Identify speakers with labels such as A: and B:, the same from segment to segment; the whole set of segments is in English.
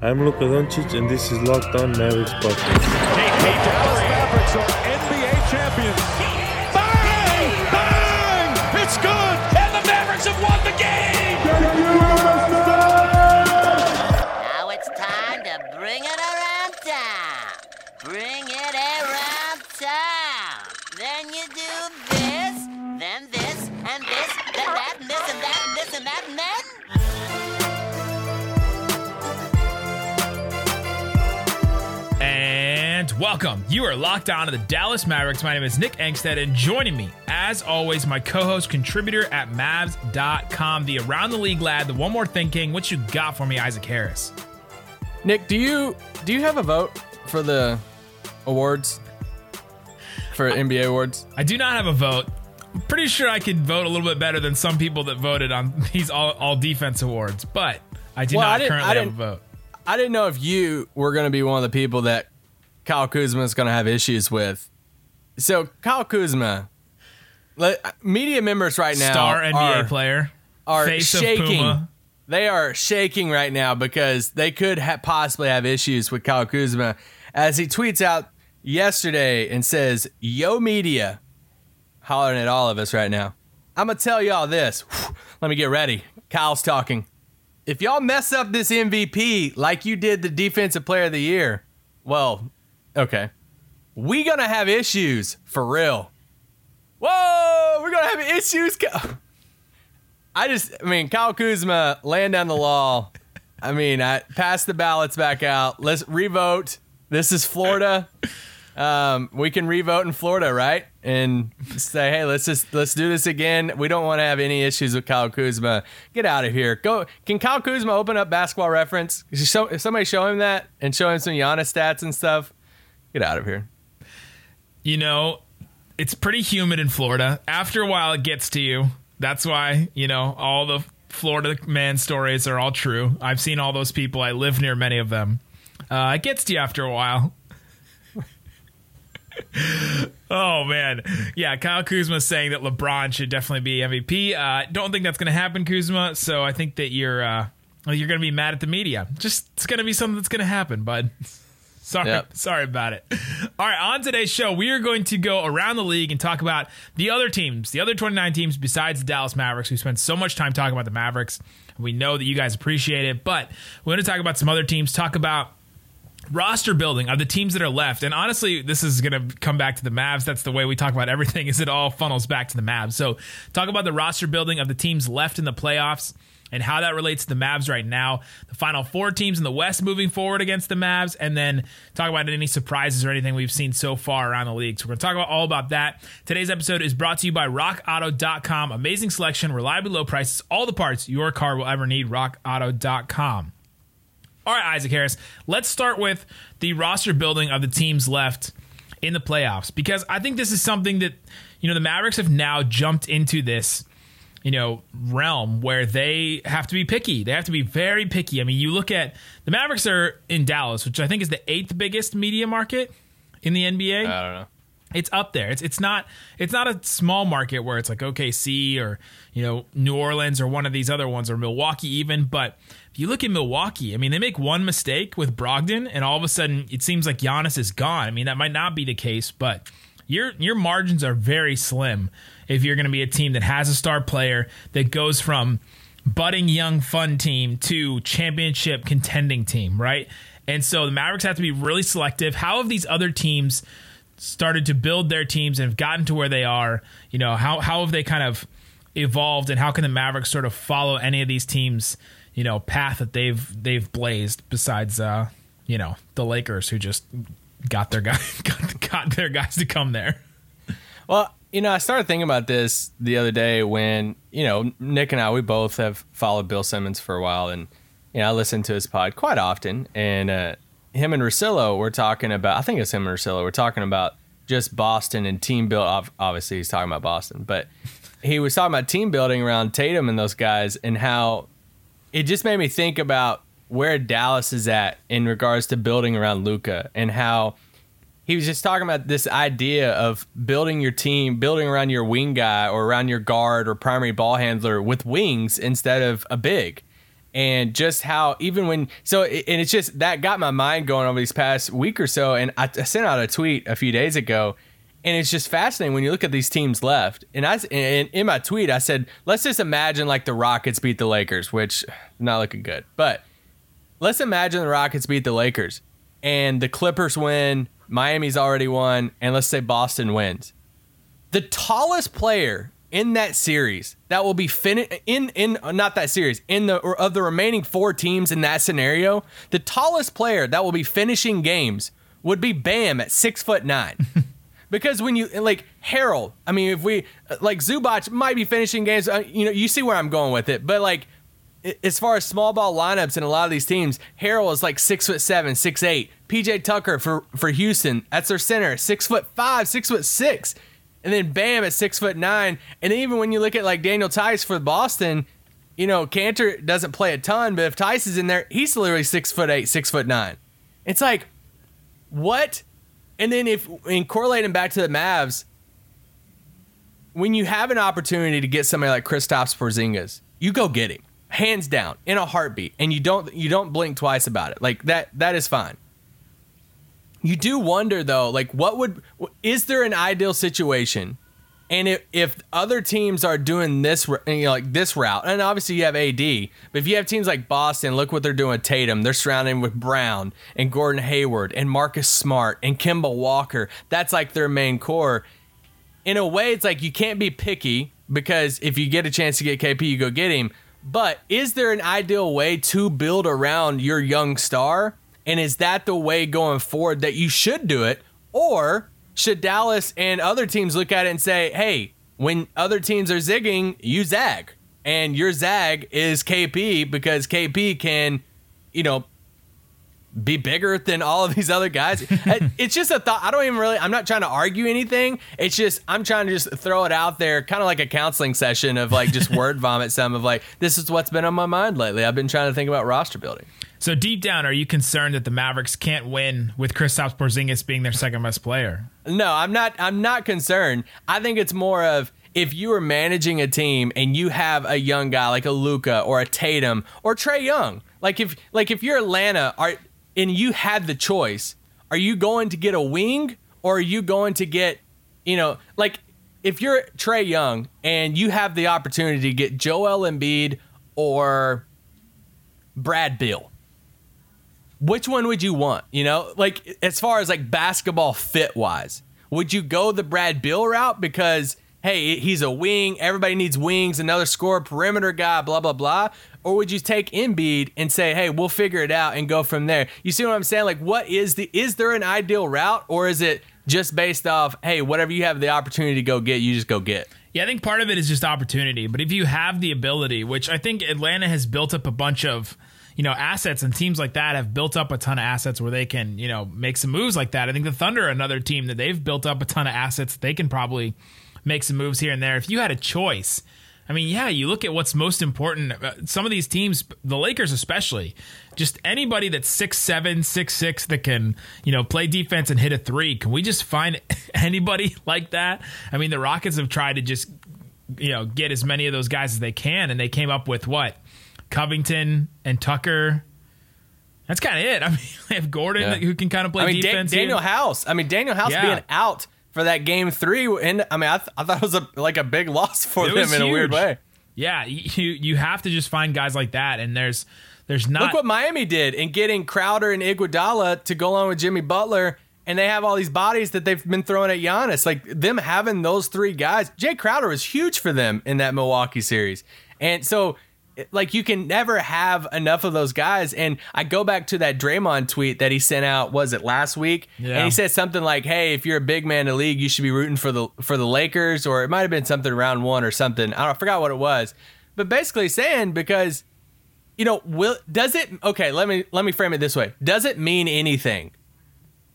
A: I'm Luka Doncic, and this is Locked On Mavericks podcast.
B: The Dallas Mavericks are NBA champions.
C: Welcome. You are locked on to the Dallas Mavericks. My name is Nick Angstadt, and joining me, as always, my co host, contributor at Mavs.com, the Around the League lad, the One More Thing King. What you got for me, Isaac Harris?
D: Nick, do you do you have a vote for the awards for NBA awards?
C: I do not have a vote. I'm pretty sure I could vote a little bit better than some people that voted on these all, all defense awards, but I do
D: Well,
C: not
D: didn't-
C: currently
D: I
C: have a vote.
D: I didn't know if you were going to be one of the people that Kyle Kuzma is going to have issues with. So Kyle Kuzma, let, media members right now
C: Star NBA
D: are,
C: player,
D: are
C: face
D: shaking. They are shaking right now because they could ha- possibly have issues with Kyle Kuzma as he tweets out yesterday and says, "Yo, media, hollering at all of us right now. I'm gonna tell y'all this. Let me get ready. Kyle's talking. If y'all mess up this MVP like you did the Defensive Player of the Year, well, okay, we gonna have issues for real. Whoa, we're gonna have issues. I just, I mean, Kyle Kuzma laying down the law. I mean, I pass the ballots back out. Let's revote. This is Florida. Um, we can revote in Florida, right? And say, hey, let's just let's do this again. We don't want to have any issues with Kyle Kuzma. Get out of here. Go. Can Kyle Kuzma open up Basketball Reference? Show, somebody show him that and show him some Giannis stats and stuff, get out of here.
C: you know, it's pretty humid in Florida. After a while, it gets to you. That's why, you know, all the Florida man stories are all true. I've seen all those people. I live near many of them. Uh, it gets to you after a while. oh, man. Yeah, Kyle Kuzma saying that LeBron should definitely be MVP. Uh, don't think that's going to happen, Kuzma. So I think that you're. Uh, you're going to be mad at the media. Just it's going to be something that's going to happen, bud. Sorry,
D: Yep.
C: sorry about it. All right, on today's show, we are going to go around the league and talk about the other teams, the other 29 teams besides the Dallas Mavericks. We spent so much time talking about the Mavericks. We know that you guys appreciate it, but we're going to talk about some other teams, talk about roster building of the teams that are left. And honestly, this is going to come back to the Mavs. That's the way we talk about everything is it all funnels back to the Mavs. So, talk about the roster building of the teams left in the playoffs and how that relates to the Mavs right now. The final four teams in the West moving forward against the Mavs and then talk about any surprises or anything we've seen so far around the league. So, we're going to talk about all about that. Today's episode is brought to you by rockauto.com. Amazing selection, reliably low prices, all the parts your car will ever need. rockauto.com. All right, Isaac Harris. Let's start with the roster building of the teams left in the playoffs because I think this is something that you know the Mavericks have now jumped into this you know realm where they have to be picky. They have to be very picky. I mean, you look at the Mavericks are in Dallas, which I think is the eighth biggest media market in the NBA
D: I don't know.
C: it's up there. It's it's not it's not a small market where it's like OKC or you know New Orleans or one of these other ones or Milwaukee even. But if you look at Milwaukee, I mean they make one mistake with Brogdon and all of a sudden it seems like Giannis is gone. I mean that might not be the case, but your your margins are very slim if you're going to be a team that has a star player that goes from budding young fun team to championship contending team, right? And so the Mavericks have to be really selective. How have these other teams started to build their teams and have gotten to where they are? You know, how how have they kind of evolved and how can the Mavericks sort of follow any of these teams, you know, path that they've they've blazed besides uh, you know, the Lakers who just got their guy got, got their guys to come there.
D: Well, you know, I started thinking about this the other day when, you know, Nick and I, we both have followed Bill Simmons for a while. And, you know, I listen to his pod quite often. And uh, him and Russillo were talking about, I think it's him and Russillo, were talking about just Boston and team build. Obviously, he's talking about Boston. But he was talking about team building around Tatum and those guys and how it just made me think about where Dallas is at in regards to building around Luka and how he was just talking about this idea of building your team, building around your wing guy or around your guard or primary ball handler with wings instead of a big. and just how even when so and it's just that got my mind going over these past week or so. And I, I sent out a tweet a few days ago and it's just fascinating when you look at these teams left. And i and in my tweet i said let's just imagine like the rockets beat the lakers which not looking good. But let's imagine the rockets beat the lakers and the clippers win miami's already won and let's say boston wins the tallest player in that series that will be fin in in not that series in the or of the remaining four teams in that scenario, the tallest player that will be finishing games would be Bam at six foot nine. because when you like Harrell, I mean, if we like Zubac might be finishing games, uh, you know, you see where I'm going with it, but like as far as small ball lineups in a lot of these teams, Harrell is like six foot seven, six eight. PJ Tucker for for Houston, that's their center, six foot five, six foot six and then bam at six foot nine. And even when you look at like Daniel Theis for Boston, you know Kanter doesn't play a ton, but if Theis is in there, he's literally six foot eight, six foot nine. It's like what? And then if in correlating back to the Mavs, when you have an opportunity to get somebody like Kristaps Porzingis, you go get him hands down in a heartbeat, and you don't you don't blink twice about it. Like that that is fine. You do wonder though, like what would is there an ideal situation? And if, if other teams are doing this, you know, like this route, and obviously you have AD, but if you have teams like Boston, look what they're doing with Tatum. They're surrounding with Brown and Gordon Hayward and Marcus Smart and Kemba Walker. That's like their main core. In a way, it's like you can't be picky because if you get a chance to get KP, you go get him. But is there an ideal way to build around your young star? And is that the way going forward that you should do it? Or should Dallas and other teams look at it and say, hey, when other teams are zigging, you zag. And your zag is KP because KP can, you know, be bigger than all of these other guys. Uh, it's just a thought. I don't even really, I'm not trying to argue anything. It's just, I'm trying to just throw it out there, kind of like a counseling session of like just word vomit some of like, this is what's been on my mind lately. I've been trying to think about roster building.
C: So deep down, are you concerned that the Mavericks can't win with Kristaps Porzingis being their second best player?
D: No, I'm not. I'm not concerned. I think it's more of if you are managing a team and you have a young guy like a Luka or a Tatum or Trae Young, like if like if you're Atlanta, are and you had the choice, are you going to get a wing or are you going to get, you know, like if you're Trae Young and you have the opportunity to get Joel Embiid or Brad Beal which one would you want? You know, like as far as like basketball fit wise, would you go the Brad Beal route because hey, he's a wing, everybody needs wings, another score perimeter guy, blah blah blah, or would you take Embiid and say, hey, we'll figure it out and go from there? You see what I'm saying? Like, what is the is there an ideal route, or is it just based off hey, whatever you have the opportunity to go get, you just go get?
C: Yeah, I think part of it is just opportunity. But if you have the ability, which I think Atlanta has built up a bunch of you know, assets and teams like that have built up a ton of assets where they can, you know, make some moves like that. I think the Thunder another team that they've built up a ton of assets. They can probably make some moves here and there. If you had a choice, I mean, yeah, you look at what's most important. Uh, some of these teams, the Lakers especially, just anybody that's six seven, six six that can, you know, play defense and hit a three. Can we just find anybody like that? I mean, the Rockets have tried to just, you know, get as many of those guys as they can, and they came up with what Covington and Tucker. That's kind of it. I mean, they have Gordon yeah. who can kind of play
D: I mean,
C: defense.
D: Da- Danuel House. I mean, Daniel House yeah. being out for that game three, and I mean, I, th- I thought it was a, like a big loss for it them in huge. a weird way.
C: Yeah, you you have to just find guys like that, and there's there's not.
D: Look what Miami did in getting Crowder and Iguodala to go along with Jimmy Butler, and they have all these bodies that they've been throwing at Giannis. Like them having those three guys, Jae Crowder was huge for them in that Milwaukee series, and so like you can never have enough of those guys. And I go back to that Draymond tweet that he sent out. Was it last week? Yeah. And he said something like, "Hey, if you're a big man in the league, you should be rooting for the for the Lakers." Or it might have been something round one or something. I don't I forgot what it was. But basically saying because you know, will does it? Okay, let me let me frame it this way. Does it mean anything,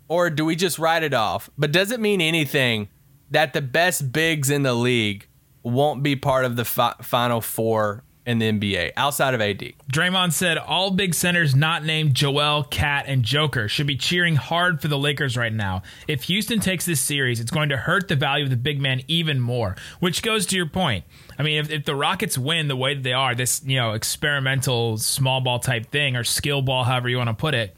D: or do we just write it off? But does it mean anything that the best bigs in the league won't be part of the fi- final four in the NBA outside of AD.
C: Draymond said all big centers not named Joel, Cat, and Joker should be cheering hard for the Lakers right now. If Houston takes this series, it's going to hurt the value of the big man even more, which goes to your point. I mean, if, if the Rockets win the way that they are, this, you know, experimental small ball type thing or skill ball, however you want to put it,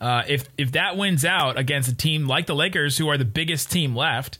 C: uh, if if that wins out against a team like the Lakers, who are the biggest team left,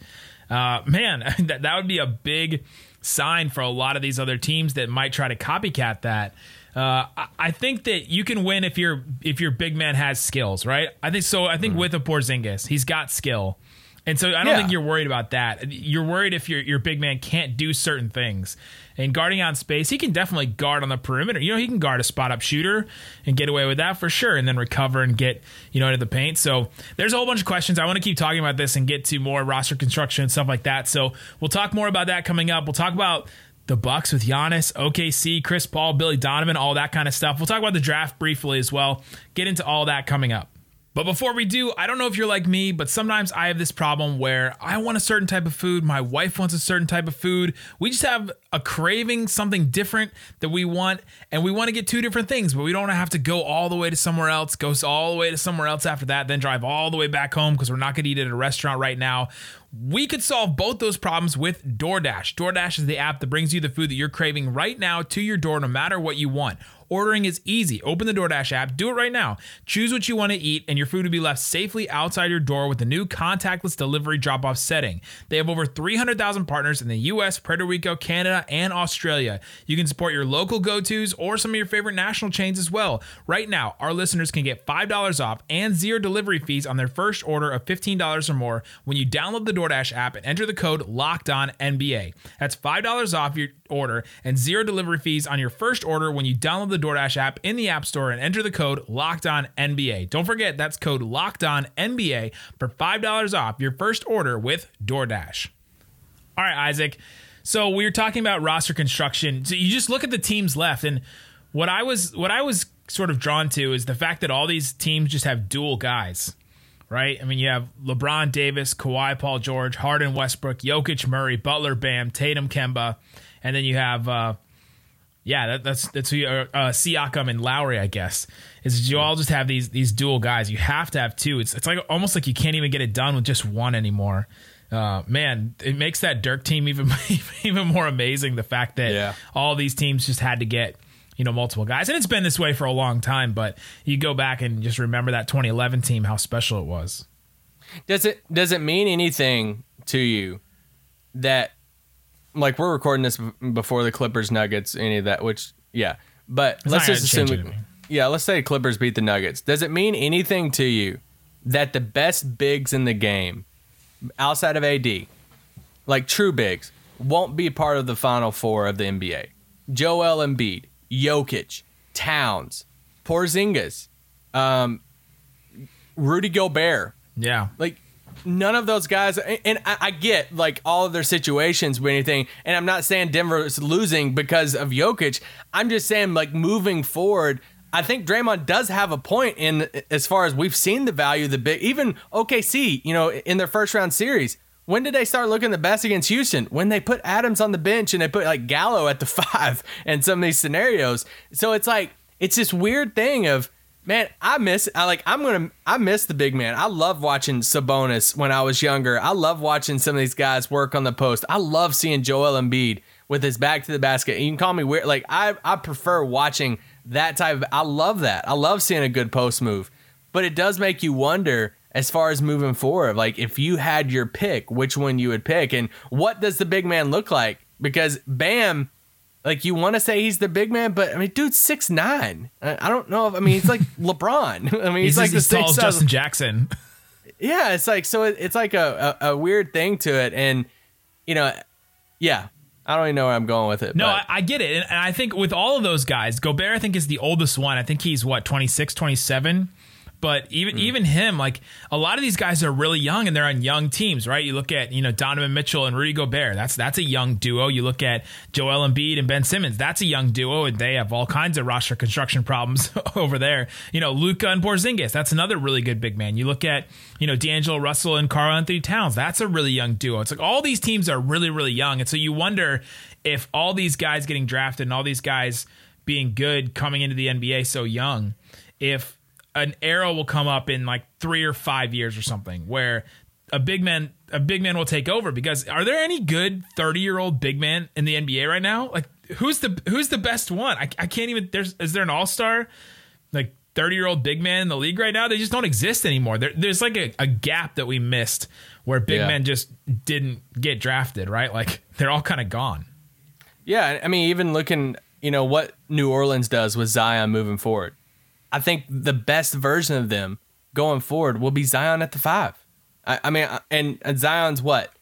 C: uh, man, that, that would be a big sign for a lot of these other teams that might try to copycat that. Uh, I- think that you can win if your if your big man has skills, right? I think so. I think with a Porzingis, he's got skill, and so I don't
D: Yeah.
C: think you're worried about that. You're worried if your your big man can't do certain things. And guarding on space, he can definitely guard on the perimeter. You know, he can guard a spot up shooter and get away with that for sure, and then recover and get you know into the paint. So there's a whole bunch of questions. I want to keep talking about this and get to more roster construction and stuff like that. So we'll talk more about that coming up. We'll talk about the Bucks with Giannis, OKC, Chris Paul, Billy Donovan, all that kind of stuff. We'll talk about the draft briefly as well. Get into all that coming up. But before we do, I don't know if you're like me, but sometimes I have this problem where I want a certain type of food, my wife wants a certain type of food. We just have a craving, something different that we want, and we want to get two different things, but we don't have to go all the way to somewhere else, go all the way to somewhere else after that, then drive all the way back home because we're not going to eat at a restaurant right now. We could solve both those problems with DoorDash. DoorDash is the app that brings you the food that you're craving right now to your door, no matter what you want. Ordering is easy. Open the DoorDash app, do it right now. Choose what you want to eat, and your food will be left safely outside your door with the new contactless delivery drop off setting. They have over 300,000 partners in the US, Puerto Rico, Canada, and Australia. You can support your local go tos or some of your favorite national chains as well. Right now, our listeners can get $5 off and zero delivery fees on their first order of $15 or more when you download the DoorDash app and enter the code Locked On NBA. That's $5 off your order and zero delivery fees on your first order when you download the DoorDash app in the App Store and enter the code Locked On NBA. Don't forget that's code Locked On NBA for $5 off your first order with DoorDash. All right, Isaac. So we were talking about roster construction. So you just look at the teams left, and what I was what I was sort of drawn to is the fact that all these teams just have dual guys, right? I mean, you have LeBron Davis, Kawhi, Paul George, Harden, Westbrook, Jokic, Murray, Butler, Bam, Tatum, Kemba, and then you have. Uh, yeah, that, that's that's who you, uh, uh, Siakam and Lowry, I guess. Is you all just have these these dual guys. You have to have two. It's it's like almost like you can't even get it done with just one anymore. Uh, man, it makes that Dirk team even even more amazing. The fact that
D: Yeah.
C: all these teams just had to get you know multiple guys, and it's been this way for a long time. But you go back and just remember that 2011 team, how special it was.
D: Does it does it mean anything to you that like we're recording this before the Clippers Nuggets any of that which yeah but
C: It's
D: let's just assume we- yeah let's say Clippers beat the Nuggets does it mean anything to you that the best bigs in the game outside of AD like true bigs won't be part of the final four of the NBA Joel Embiid Jokic Towns Porzingis um Rudy Gobert.
C: Yeah,
D: like none of those guys and I, I get like all of their situations with anything and i'm not saying denver is losing because of Jokic. i'm just saying like moving forward i think Draymond does have a point in as far as we've seen the value of the big even okc you know in their first round series when did they start looking the best against Houston? When they put Adams on the bench and they put like Gallo at the five and some of these scenarios. So it's like it's this weird thing of man, I miss I like I'm gonna I miss the big man. I love watching Sabonis when I was younger. I love watching some of these guys work on the post. I love seeing Joel Embiid with his back to the basket. You can call me weird. Like I I prefer watching that type of I love that. I love seeing a good post move. But it does make you wonder as far as moving forward, like if you had your pick, which one you would pick, and what does the big man look like? Because Bam, like you want to say he's the big man, but I mean, dude's six nine. I don't know if I mean he's like LeBron. I mean, he's,
C: he's,
D: like
C: as
D: the
C: tall as Justin Jackson.
D: Yeah, it's like so. It, it's like a, a a weird thing to it, and you know, yeah, I don't even know where I'm going with it.
C: No, I, I get it. And, and I think with all of those guys, Gobert, I think, is the oldest one. I think he's what, 26, 27? But even hmm. even him, like a lot of these guys are really young and they're on young teams, right? You look at you know Donovan Mitchell and Rudy Gobert. That's that's a young duo. You look at Joel Embiid and Ben Simmons. That's a young duo, and they have all kinds of roster construction problems over there. You know Luka and Porzingis. That's another really good big man. You look at you know D'Angelo Russell and Karl-Anthony Towns. That's a really young duo. It's like all these teams are really really young, and so you wonder if all these guys getting drafted and all these guys being good coming into the NBA so young, if an era will come up in like three or five years or something where a big man a big man will take over because are there any good 30 year old big man in the NBA right now? Like who's the who's the best one? I, I can't even there's is there an all star like 30 year old big man in the league right now? They just don't exist anymore. There, there's like a, a gap that we missed where big
D: Yeah.
C: men just didn't get drafted, right? Like they're all kind of gone.
D: Yeah, I mean, even looking, you know, what New Orleans does with Zion moving forward. I think the best version of them going forward will be Zion at the five. I, I mean, uh, and, and Zion's what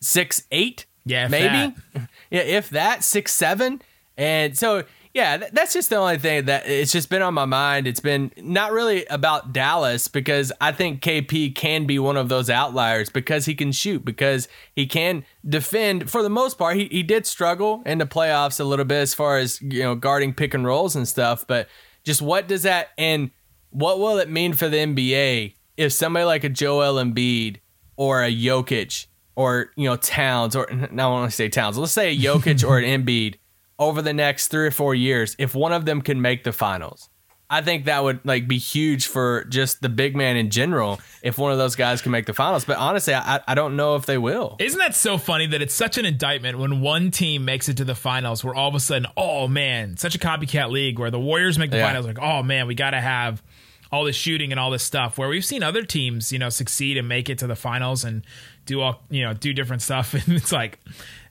D: six eight?
C: Yeah,
D: maybe. yeah, if that six seven. And so, yeah, th- that's just the only thing that it's just been on my mind. It's been not really about Dallas because I think KP can be one of those outliers because he can shoot, because he can defend for the most part. He, he did struggle in the playoffs a little bit as far as, you know, guarding pick and rolls and stuff. But just what does that and what will it mean for the NBA if somebody like a Joel Embiid or a Jokic or you know Towns or no, I want to say Towns. Let's say a Jokic or an Embiid over the next three or four years, if one of them can make the finals, I think that would like be huge for just the big man in general. If one of those guys can make the finals, but honestly, I, I don't know if they will.
C: Isn't that so funny that it's such an indictment when one team makes it to the finals where all of a sudden, oh man, such a copycat league where the Warriors make the
D: Yeah.
C: finals, like, oh man, we got to have all this shooting and all this stuff. Where we've seen other teams, you know, succeed and make it to the finals and do all, you know, do different stuff. And it's like,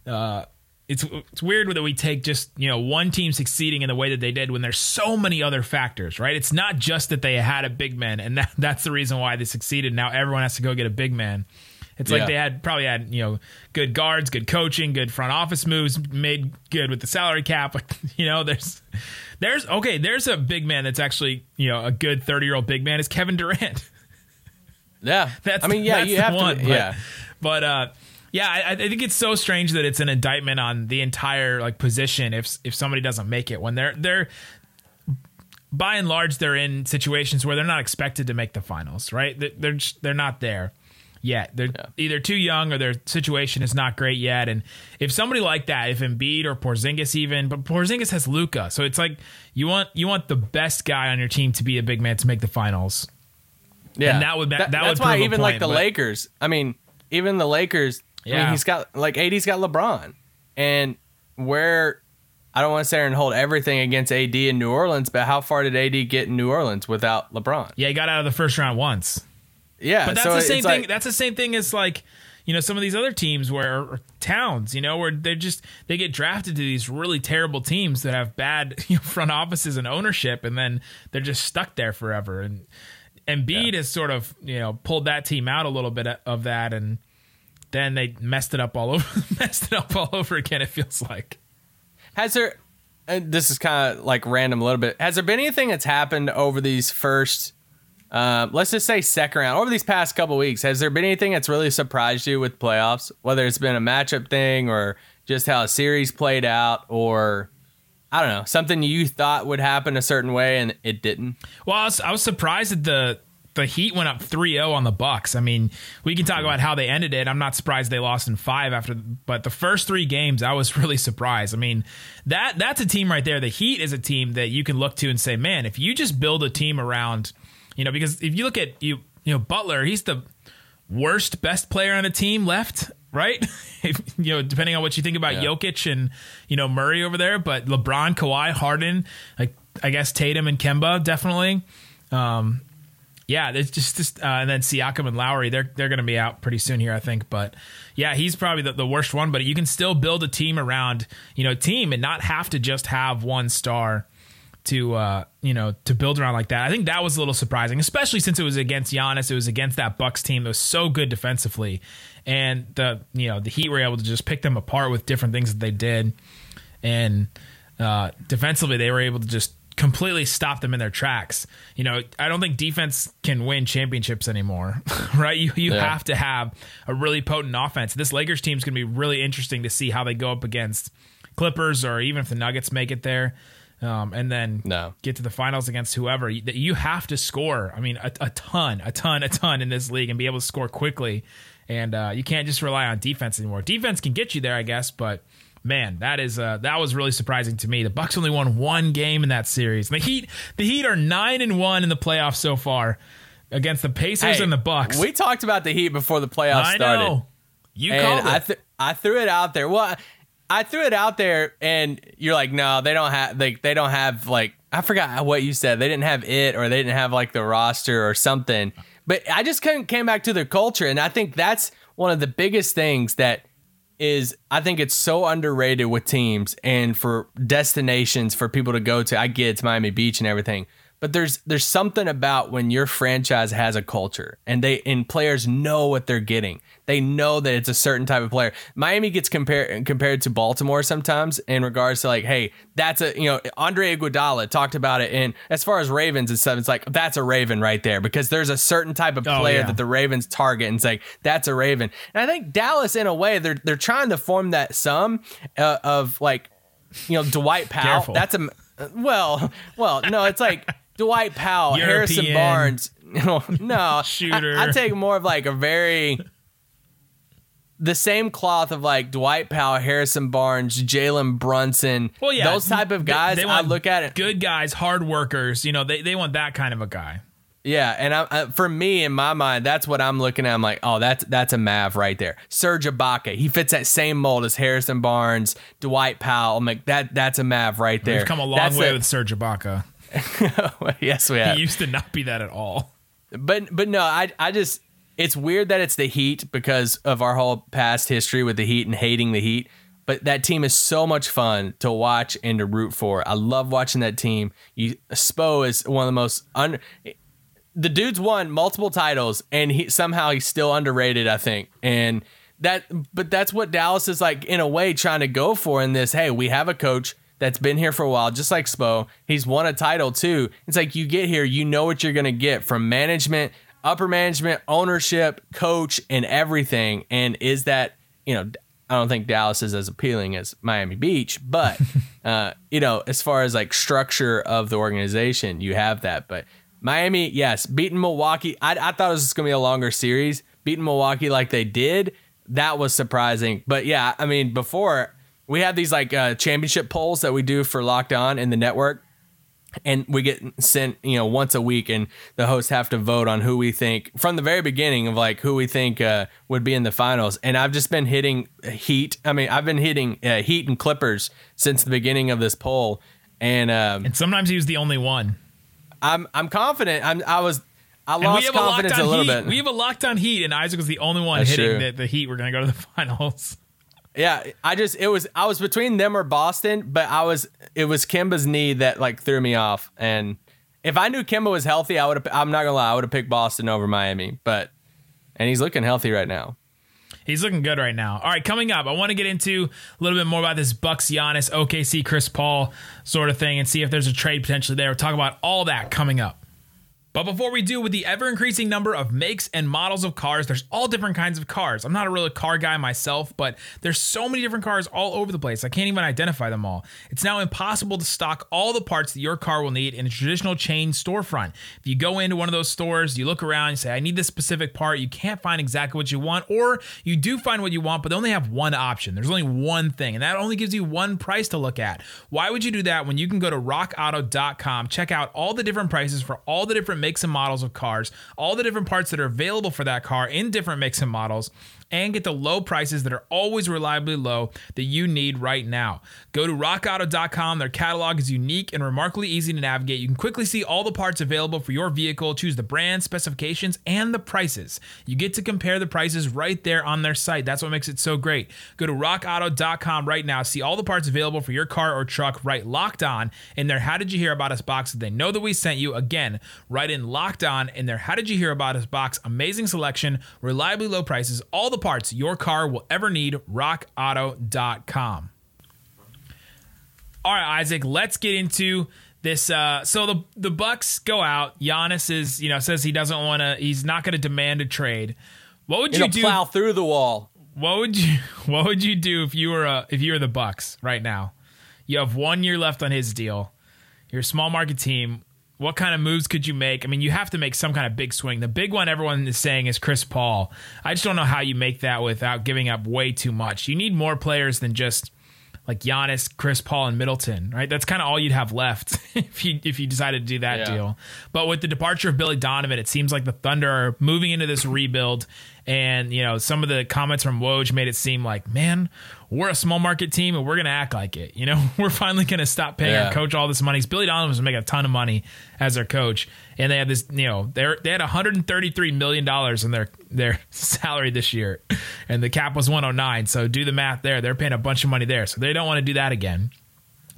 C: uh, it's it's weird that we take just you know one team succeeding in the way that they did when there's so many other factors, right? It's not just that they had a big man and that, that's the reason why they succeeded. Now everyone has to go get a big man. It's like they had probably had you know good guards, good coaching, good front office moves, made good with the salary cap. Like you know, there's there's okay, there's a big man that's actually you know a good thirty year old big man is Kevin Durant.
D: Yeah,
C: That's
D: I mean, yeah, you have
C: one,
D: to.
C: but,
D: yeah,
C: but uh, yeah, I, I think it's so strange that it's an indictment on the entire like position if if somebody doesn't make it when they're they're by and large they're in situations where they're not expected to make the finals, right? They're they're, just, they're not there yet. They're either too young or their situation is not great yet. And if somebody like that, if Embiid or Porzingis even, but Porzingis has Luka, so it's like you want you want the best guy on your team to be a big man to make the finals.
D: yeah.
C: and that would- that would
D: that's why
C: prove a
D: even like the
C: but-
D: Lakers. I mean, even the Lakers. I
C: Yeah.
D: mean, he's got like AD's got LeBron, and where I don't want to sit here and hold everything against AD in New Orleans, but how far did AD get in New Orleans without LeBron?
C: Yeah, he got out of the first round once.
D: Yeah,
C: But that's
D: so
C: the same thing.
D: like-
C: that's the same thing as like you know some of these other teams where towns, you know, where they're just they get drafted to these really terrible teams that have bad you know, front offices and ownership, and then they're just stuck there forever. And Embiid has sort of you know pulled that team out a little bit of that, and then they messed it up all over, messed it up all over again. It feels like.
D: Has there? And this is kind of like random a little bit. Has there been anything that's happened over these first, uh, let's just say second round, over these past couple weeks? Has there been anything that's really surprised you with playoffs? Whether it's been a matchup thing or just how a series played out, or I don't know, something you thought would happen a certain way and it didn't.
C: Well, I was, I was surprised at the the Heat went up 3-0 on the Bucks. I mean, we can talk about how they ended it. I'm not surprised they lost in 5 after but the first 3 games I was really surprised. I mean, that that's a team right there. The Heat is a team that you can look to and say, "Man, if you just build a team around, you know, because if you look at you, you know, Butler, he's the worst best player on the team left, right? if, you know, depending on what you think about
D: Yeah.
C: Jokic and you know Murray over there, but LeBron, Kawhi, Harden, like I guess Tatum and Kemba definitely. Um, yeah, it's just, just uh, and then Siakam and Lowry, they're they're going to be out pretty soon here, I think. But yeah, he's probably the, the worst one. But you can still build a team around you know team and not have to just have one star to uh, you know to build around like that. I think that was a little surprising, especially since it was against Giannis. It was against that Bucks team that was so good defensively, and the you know the Heat were able to just pick them apart with different things that they did, and uh, defensively they were able to just completely stop them in their tracks. You know, I don't think defense can win championships anymore, right? You you
D: Yeah.
C: have to have a really potent offense. This Lakers team is going to be really interesting to see how they go up against Clippers or even if the Nuggets make it there. Um, and then
D: No.
C: get to the finals against whoever. You, you have to score. I mean, a, a ton, a ton, a ton in this league and be able to score quickly. And uh, you can't just rely on defense anymore. Defense can get you there, I guess, but man, that is uh, that was really surprising to me. The Bucks only won one game in that series. The Heat, the Heat are nine and one in the playoffs so far against the Pacers
D: Hey,
C: and the Bucks.
D: We talked about the Heat before the playoffs
C: I
D: started.
C: know. You
D: and
C: called
D: I
C: it.
D: th- I threw it out there. Well, I threw it out there, and you're like, no, they don't have like they don't have like I forgot what you said. They didn't have it, or they didn't have like the roster or something. But I just came back to their culture, and I think that's one of the biggest things that is I think it's so underrated with teams and for destinations for people to go to. I get it's Miami Beach and everything, but there's there's something about when your franchise has a culture and they and players know what they're getting. They know that it's a certain type of player. Miami gets compared compared to Baltimore sometimes in regards to like, hey, that's a you know Andre Iguodala talked about it, and as far as Ravens and stuff, it's like that's a Raven right there because there's a certain type of
C: Oh,
D: player
C: yeah.
D: that the Ravens target and it's like that's a Raven. And I think Dallas, in a way, they're they're trying to form that sum uh, of like, you know, Dwight Powell.
C: Careful.
D: That's a well, well, no, it's like Dwight Powell, Harrison Barnes. No, no,
C: shooter.
D: I, I take more of like a very the same cloth of like Dwight Powell, Harrison Barnes, Jalen Brunson.
C: well, yeah,
D: those type of guys.
C: they
D: I
C: want
D: look at it.
C: Good guys, hard workers. You know, they, they want that kind of a guy.
D: Yeah, and I, I, for me, in my mind, that's what I'm looking at. I'm like, oh, that's that's a Mav right there. Serge Ibaka, he fits that same mold as Harrison Barnes, Dwight Powell. I'm like, that that's a Mav right there.
C: We've come a long
D: That's
C: way
D: the-
C: with Serge Ibaka.
D: yes, we
C: He used to not be that at all.
D: But but no, I I just it's weird that it's the Heat because of our whole past history with the Heat and hating the Heat. But that team is so much fun to watch and to root for. I love watching that team. You Spo is one of the most un. The dude's won multiple titles and he somehow he's still underrated. I think and that but that's what Dallas is like in a way trying to go for in this. Hey, we have a coach that's been here for a while, just like Spo. He's won a title too. It's like you get here, you know what you're gonna get from management, upper management, ownership, coach, and everything. And is that you know? I don't think Dallas is as appealing as Miami Beach, but uh, you know, as far as like structure of the organization, you have that. But Miami, yes, beating Milwaukee. I, I thought it was going to be a longer series. Beating Milwaukee like they did, that was surprising. But yeah, I mean, before we have these like uh, championship polls that we do for Locked On in the network, and we get sent you know once a week, and the hosts have to vote on who we think from the very beginning of like who we think uh, would be in the finals. And I've just been hitting Heat. I mean, I've been hitting uh, Heat and Clippers since the beginning of this poll, and um,
C: And sometimes he was the only one.
D: I'm I'm confident. I'm I was I
C: And we
D: lost
C: have a
D: confidence
C: lockdown
D: a little
C: heat.
D: bit.
C: We have a lockdown heat, and Isaac was the only one
D: That's
C: hitting the, the heat. We're going to go to the finals.
D: Yeah, I just it was I was between them or Boston, but I was it was Kemba's knee that like threw me off. And if I knew Kemba was healthy, I would have. I'm not gonna lie, I would have picked Boston over Miami. But and he's looking healthy right now.
C: He's looking good right now. All right, coming up, I want to get into a little bit more about this Bucks Giannis, OKC Chris Paul sort of thing and see if there's a trade potentially there. We'll talk about all that coming up. But before we do, with the ever increasing number of makes and models of cars, there's all different kinds of cars. I'm not a real car guy myself, but there's so many different cars all over the place. I can't even identify them all. It's now impossible to stock all the parts that your car will need in a traditional chain storefront. If you go into one of those stores, you look around, you say, I need this specific part, you can't find exactly what you want, or you do find what you want, but they only have one option. There's only one thing, and that only gives you one price to look at. Why would you do that when you can go to rockauto.com, check out all the different prices for all the different makes and models of cars, all the different parts that are available for that car in different makes and models, and get the low prices that are always reliably low that you need right now. Go to rockauto.com. Their catalog is unique and remarkably easy to navigate. You can quickly see all the parts available for your vehicle, choose the brand, specifications, and the prices. You get to compare the prices right there on their site. That's what makes it so great. Go to rockauto.com right now. See all the parts available for your car or truck right locked on in their How Did You Hear About Us box. They know that we sent you. Again, right in locked on in their How Did You Hear About Us box. Amazing selection, reliably low prices, all the parts your car will ever need. RockAuto.com. All right, Isaac, let's get into this uh so the the Bucks go out. Giannis is, you know, says he doesn't want to he's not going to demand a trade. What would you
D: He'll
C: do?
D: plow through the wall.
C: What would you what would you do if you were uh if you were the Bucks right now? You have 1 year left on his deal. You're a small market team. What kind of moves could you make? I mean, you have to make some kind of big swing. The big one everyone is saying is Chris Paul. I just don't know how you make that without giving up way too much. You need more players than just like Giannis, Chris Paul, and Middleton, right? That's kind of all you'd have left if you if you decided to do that
D: Yeah.
C: deal. But with the departure of Billy Donovan, it seems like the Thunder are moving into this rebuild. And you know, some of the comments from Woj made it seem like, man, we're a small market team and we're gonna act like it. You know, we're finally gonna stop paying
D: Yeah.
C: our coach all this money. Billy Donovan was making a ton of money as their coach, and they had this, you know, they they had 133 million dollars in their their salary this year, and the cap was 109. So do the math there. They're paying a bunch of money there, so they don't want to do that again.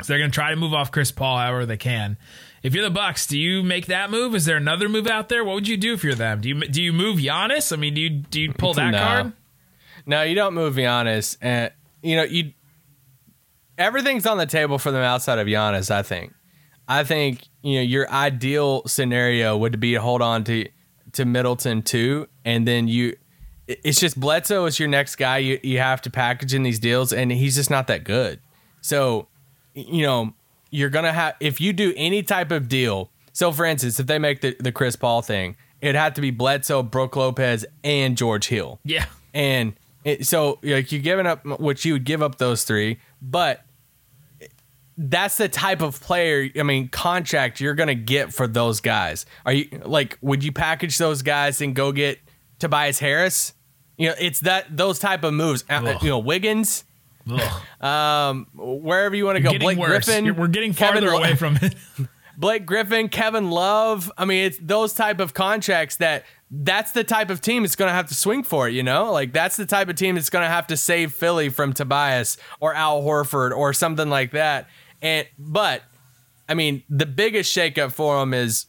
C: So they're going to try to move off Chris Paul however they can. If you're the Bucks, do you make that move? Is there another move out there? What would you do if you're them? Do you do you move Giannis? I mean, do you do you pull that
D: No.
C: card?
D: No, you don't move Giannis, and you know you. Everything's on the table for them outside of Giannis. I think. I think you know your ideal scenario would be to hold on to to Middleton too, and then you. It's just Bledsoe is your next guy. You you have to package in these deals, and he's just not that good. So, you know, you're gonna have if you do any type of deal. So, for instance, if they make the the Chris Paul thing, it'd have to be Bledsoe, Brook Lopez, and George Hill.
C: Yeah.
D: And it, so, like, you're giving up what you would give up those three, but that's the type of player, I mean, contract you're going to get for those guys. Are you like, would you package those guys and go get Tobias Harris? You know, it's that, those type of moves. Uh,
C: Ugh.
D: you know, Wiggins. Um, wherever you want to go. Blake
C: worse.
D: Griffin.
C: You're- we're getting
D: Kevin
C: farther
D: Lo-
C: away from it.
D: Blake Griffin, Kevin Love. I mean, it's those type of contracts that that's the type of team it's going to have to swing for it, you know? Like that's the type of team that's going to have to save Philly from Tobias or Al Horford or something like that. And but I mean, the biggest shakeup for him is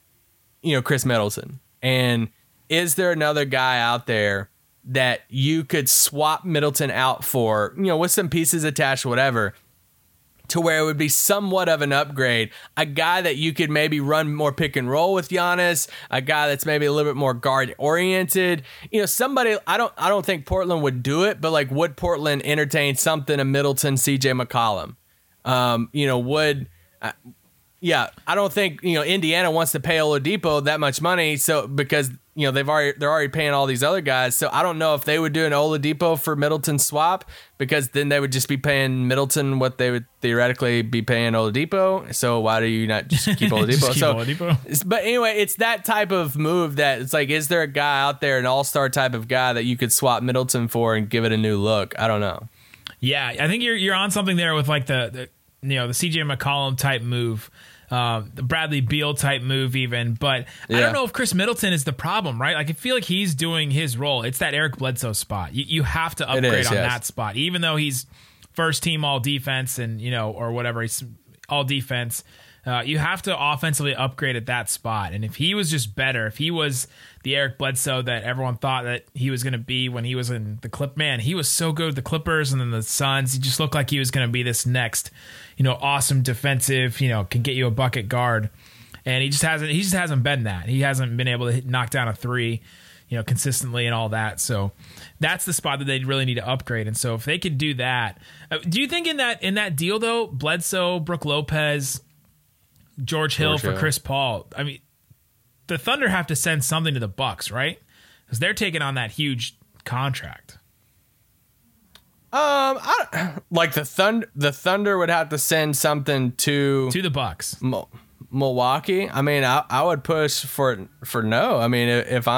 D: you know, Khris Middleton. And is there another guy out there that you could swap Middleton out for, you know, with some pieces attached, whatever, to where it would be somewhat of an upgrade? A guy that you could maybe run more pick and roll with Giannis, a guy that's maybe a little bit more guard oriented. You know, somebody I don't I don't think Portland would do it, but like would Portland entertain something of Middleton, CJ McCollum? Um, you know, would yeah, I don't think you know Indiana wants to pay Oladipo that much money, so because you know they've already they're already paying all these other guys. So I don't know if they would do an Oladipo for Middleton swap because then they would just be paying Middleton what they would theoretically be paying Oladipo. So why do you not just keep Oladipo?
C: Just keep
D: so,
C: Oladipo.
D: but anyway, it's that type of move that it's like, is there a guy out there, an all star type of guy that you could swap Middleton for and give it a new look? I don't know.
C: Yeah, I think you're you're on something there with like the, the you know the CJ McCollum type move, Uh, the Bradley Beal type move even. But I don't know if Khris Middleton is the problem, right? Like I feel like he's doing his role. It's that Eric Bledsoe spot. You you have to upgrade
D: is,
C: on
D: yes.
C: that spot, even though he's first team all defense and you know or whatever he's all defense. Uh, you have to offensively upgrade at that spot. And if he was just better, if he was the Eric Bledsoe that everyone thought that he was going to be when he was in the Clip, man, he was so good the Clippers and then the Suns. He just looked like he was going to be this next, you know, awesome defensive, you know, can get you a bucket guard. And he just hasn't. He just hasn't been that. He hasn't been able to hit, knock down a three, you know, consistently and all that. So that's the spot that they really need to upgrade. And so if they could do that, uh, do you think in that in that deal though, Bledsoe, Brook Lopez, George Hill
D: George
C: for
D: Hill.
C: Chris Paul? I mean, the Thunder have to send something to the Bucks, right? Because they're taking on that huge contract.
D: Um, I, like the thunder, the Thunder would have to send something to
C: to the Bucks.
D: Mil- Milwaukee. I mean, I, I would push for for no. I mean, if, if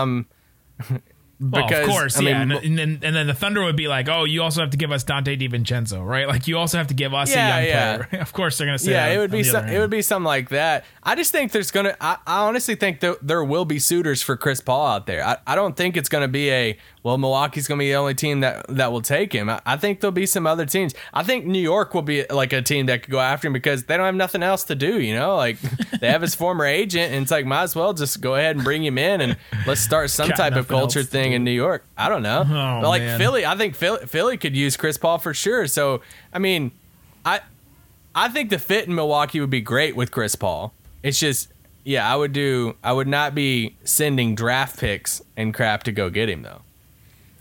D: I'm
C: Well, of course,
D: I mean,
C: yeah, and, and then and then the Thunder would be like, "Oh, you also have to give us Donte DiVincenzo, right? Like you also have to give us
D: Yeah,
C: a young
D: yeah.
C: player." of course, they're gonna say,
D: yeah,
C: that
D: it would be some, it would be something like that. I just think there's gonna. I, I honestly think that there will be suitors for Chris Paul out there. I, I don't think it's gonna be a well. Milwaukee's gonna be the only team that that will take him. I, I think there'll be some other teams. I think New York will be like a team that could go after him because they don't have nothing else to do. You know, like they have his former agent, and it's like might as well just go ahead and bring him in and let's start some
C: Got
D: type of culture thing in New York. I don't know.
C: Oh,
D: But like
C: man.
D: Philly, I think Philly, Philly could use Chris Paul for sure. So I mean, I I think the fit in Milwaukee would be great with Chris Paul. It's just, yeah, I would do. I would not be sending draft picks and crap to go get him though.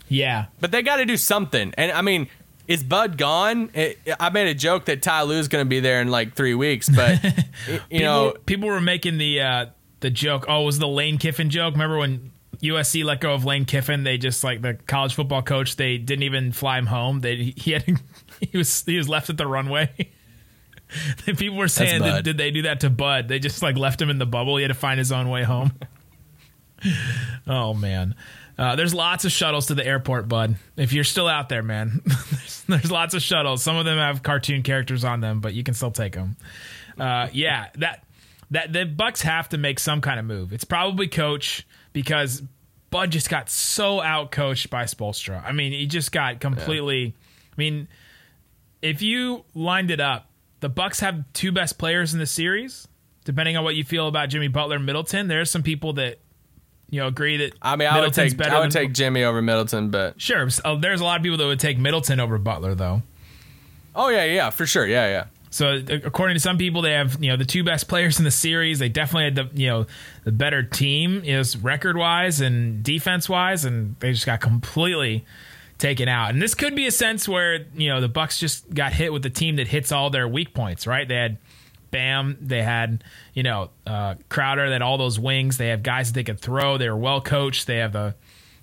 C: Yeah.
D: But they got to do something. And I mean, is Bud gone? It, I made a joke that Ty Lue's going to be there in like three weeks, but you
C: people,
D: know,
C: people were making the uh, the joke. Oh, it was the Lane Kiffin joke? Remember when USC let go of Lane Kiffin? They just like the college football coach. They didn't even fly him home. They he had he was he was left at the runway. People were saying, did, did they do that to Bud? They just like left him in the bubble. He had to find his own way home. oh man. Uh, there's lots of shuttles to the airport, bud. If you're still out there, man, there's, there's lots of shuttles. Some of them have cartoon characters on them, but you can still take them. Uh, yeah, that that the Bucks have to make some kind of move. It's probably coach because Bud just got so out coached by Spoelstra. I mean, he just got completely. I mean, if you lined it up, the Bucks have two best players in the series. Depending on what you feel about Jimmy Butler, and Middleton, there's some people that you know agree that
D: I mean, I would take I would take Jimmy over Middleton, but
C: Sure, so oh, there's a lot of people that would take Middleton over Butler, though.
D: oh yeah, yeah, for sure, yeah, yeah.
C: So uh, according to some people, they have you know the two best players in the series. They definitely had the you know the better team is record wise and defense wise, and they just got completely taken out. And this could be a sense where you know the Bucks just got hit with the team that hits all their weak points. Right? They had Bam, they had you know uh, Crowder, they had all those wings. They have guys that they could throw. They were well coached. They have the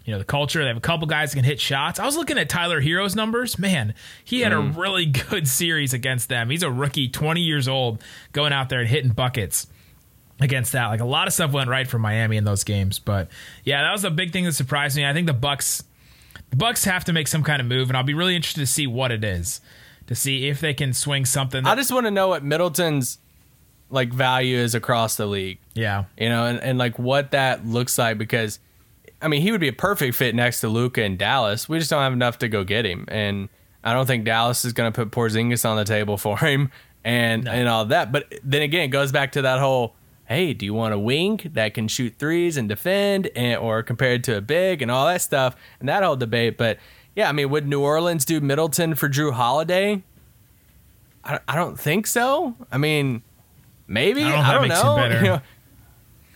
C: you know the culture. They have a couple guys that can hit shots. I was looking at Tyler Herro's numbers. Man, he had a really good series against them. He's a rookie, 20 years old, going out there and hitting buckets against that. Like a lot of stuff went right for Miami in those games. But yeah, that was a big thing that surprised me. I think the Bucks the Bucks have to make some kind of move, and I'll be really interested to see what it is. To see if they can swing something.
D: I just want to know what Middleton's like value is across the league.
C: yeah.
D: you know, and, and like what that looks like because I mean, he would be a perfect fit next to Luka in Dallas. We just don't have enough to go get him. And I don't think Dallas is going to put Porzingis on the table for him and and all that. But then again, it goes back to that whole hey, do you want a wing that can shoot threes and defend and or compared to a big and all that stuff and that whole debate, but yeah, I mean, would New Orleans do Middleton for Jrue Holiday? I, I don't think so. I mean, maybe.
C: I don't know
D: I don't know. You know,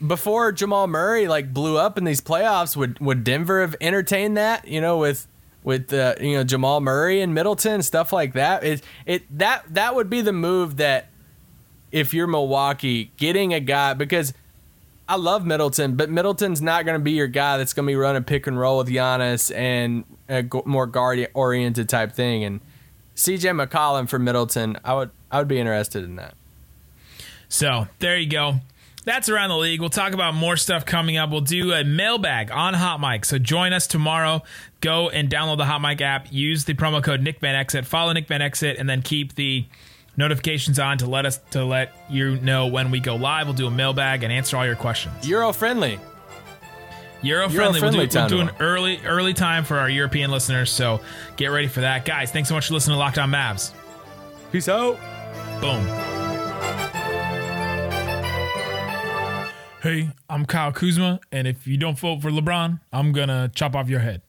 D: before Jamal Murray like blew up in these playoffs, would would Denver have entertained that? You know, with with uh, you know Jamal Murray and Middleton stuff like that. It it that that would be the move that if you're Milwaukee, getting a guy because I love Middleton, but Middleton's not going to be your guy that's going to be running pick and roll with Giannis and a more guard oriented type thing. And CJ McCollum for Middleton, I would I would be interested in that.
C: So there you go. That's around the league. We'll talk about more stuff coming up. We'll do a mailbag on Hot Mic. So join us tomorrow. Go and download the Hot Mic app. Use the promo code Nick Van Exel. Follow Nick Van Exel, and then keep the notifications on to let us to let you know when we go live. We'll do a mailbag and answer all your questions.
D: Euro friendly.
C: Euro friendly. We'll, do, we'll do an early early time for our European listeners. So get ready for that, guys. Thanks so much for listening to Lockdown Mavs.
D: Peace out.
C: Boom. Hey, I'm Kyle Kuzma, and if you don't vote for LeBron, I'm gonna chop off your head.